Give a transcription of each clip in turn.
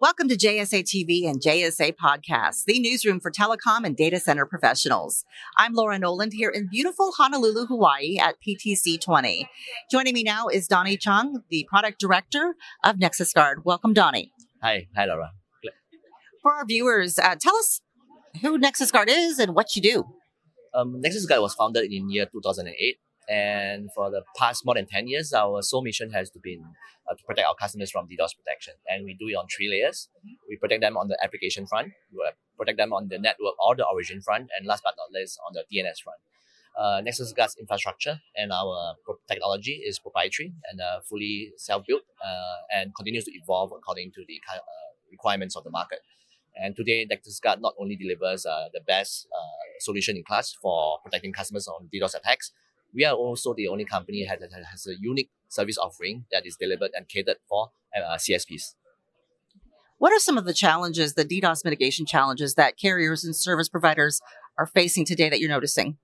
Welcome to JSA TV and JSA Podcast, the newsroom for telecom and data center professionals. I'm Laura Noland here in beautiful Honolulu, Hawaii at PTC 20. Joining me now is Donny Chong, the product director of NexusGuard. Welcome, Donny. Hi, hi, Laura. For our viewers, uh, tell us who NexusGuard is and what you do. Um, NexusGuard was founded in year 2008 and for the past more than 10 years, our sole mission has been uh, to protect our customers from DDoS protection. And we do it on three layers. We protect them on the application front, we protect them on the network or the origin front, and last but not least, on the DNS front. Uh, NexusGuard's infrastructure and our technology is proprietary and uh, fully self-built uh, and continues to evolve according to the uh, requirements of the market. And today, NexusGuard not only delivers uh, the best solution in class for protecting customers on DDoS attacks, we are also the only company that has a unique service offering that is delivered and catered for uh, CSPs. What are some of the challenges, the DDoS mitigation challenges that carriers and service providers are facing today that you're noticing?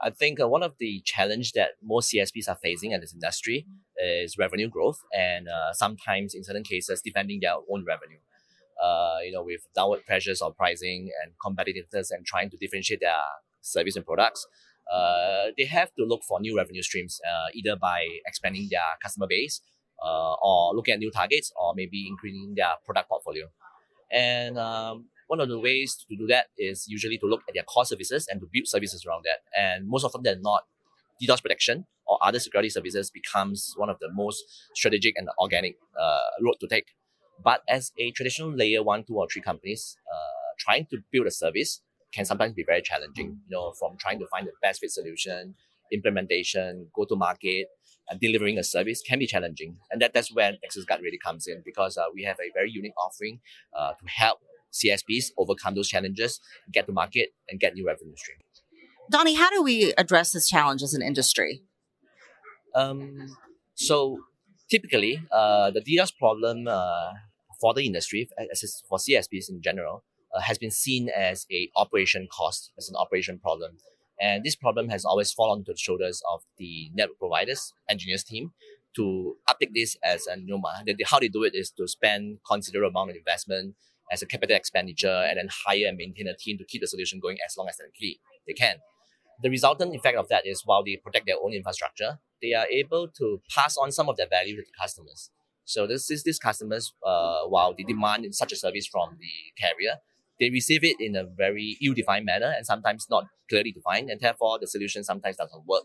I think uh, one of the challenge that most CSPs are facing in this industry is revenue growth, and uh, sometimes in certain cases defending their own revenue. Uh, you know, with downward pressures on pricing and competitiveness, and trying to differentiate their service and products, uh, they have to look for new revenue streams, uh, either by expanding their customer base uh, or looking at new targets or maybe increasing their product portfolio. And um, one of the ways to do that is usually to look at their core services and to build services around that. And most of them, they're not DDoS protection or other security services becomes one of the most strategic and organic uh, road to take. But as a traditional layer one, two, or three companies, uh, trying to build a service can sometimes be very challenging. You know, from trying to find the best fit solution, implementation, go to market, and delivering a service can be challenging. And that, that's where NexusGuard really comes in because uh, we have a very unique offering uh, to help CSPs overcome those challenges, get to market, and get new revenue streams. Donny, how do we address this challenge as an industry? Um, so typically, uh, the DDoS problem uh, for the industry, for CSPs in general, uh, has been seen as a operation cost, as an operation problem. And this problem has always fallen to the shoulders of the network providers, engineers team, to uptake this as a new How they do it is to spend considerable amount of investment as a capital expenditure and then hire and maintain a team to keep the solution going as long as they can. The resultant effect of that is while they protect their own infrastructure, they are able to pass on some of their value to the customers. So this is these customers, uh, while they demand such a service from the carrier, they receive it in a very ill-defined manner and sometimes not clearly defined, and therefore the solution sometimes doesn't work.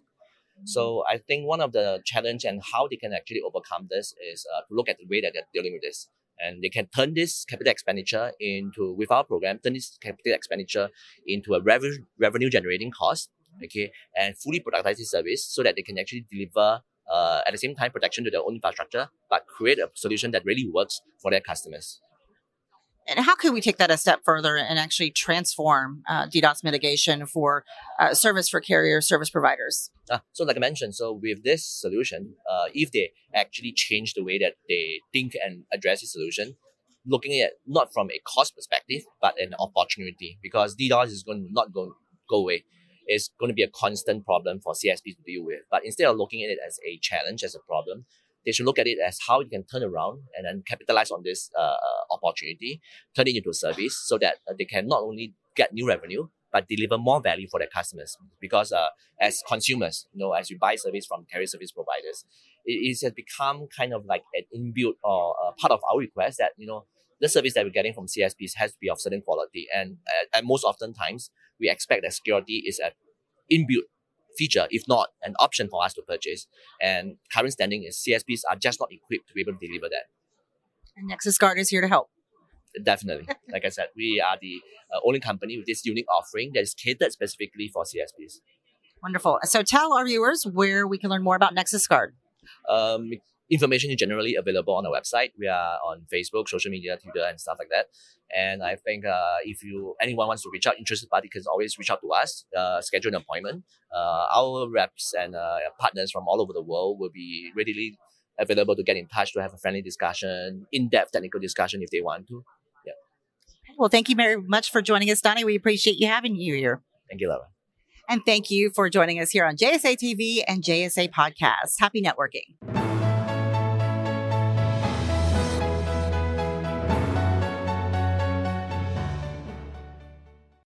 So I think one of the challenge and how they can actually overcome this is uh, to look at the way that they're dealing with this. And they can turn this capital expenditure into, with our program, turn this capital expenditure into a revenue, revenue generating cost, okay, and fully productize this service so that they can actually deliver uh, at the same time protection to their own infrastructure, but create a solution that really works for their customers. And how can we take that a step further and actually transform uh, DDoS mitigation for uh, service for carrier service providers? Uh, so, like I mentioned, so with this solution, uh, if they actually change the way that they think and address the solution, looking at not from a cost perspective, but an opportunity, because DDoS is going to not go, go away. It's going to be a constant problem for CSPs to deal with. But instead of looking at it as a challenge, as a problem, they should look at it as how you can turn around and then capitalize on this uh, opportunity, turn it into a service so that uh, they can not only get new revenue, but deliver more value for their customers. Because uh, as consumers, you know, as you buy service from carrier service providers, it, it has become kind of like an inbuilt or uh, part of our request that, you know, the service that we're getting from CSPs has to be of certain quality. And, and most often times, we expect that security is an inbuilt feature, if not an option for us to purchase. And current standing is CSPs are just not equipped to be able to deliver that. And NexusGuard is here to help. Definitely. like I said, we are the uh, only company with this unique offering that is catered specifically for CSPs. Wonderful. So tell our viewers where we can learn more about NexusGuard. Um, information is generally available on our website. We are on Facebook, social media, Twitter, and stuff like that. And I think uh, if you anyone wants to reach out, interested party can always reach out to us, uh, schedule an appointment. Uh, our reps and uh, partners from all over the world will be readily available to get in touch to have a friendly discussion, in-depth technical discussion if they want to. Yeah. Well, thank you very much for joining us, Donny. We appreciate you having you here. Thank you, Laura. And thank you for joining us here on JSA TV and JSA Podcast. Happy networking.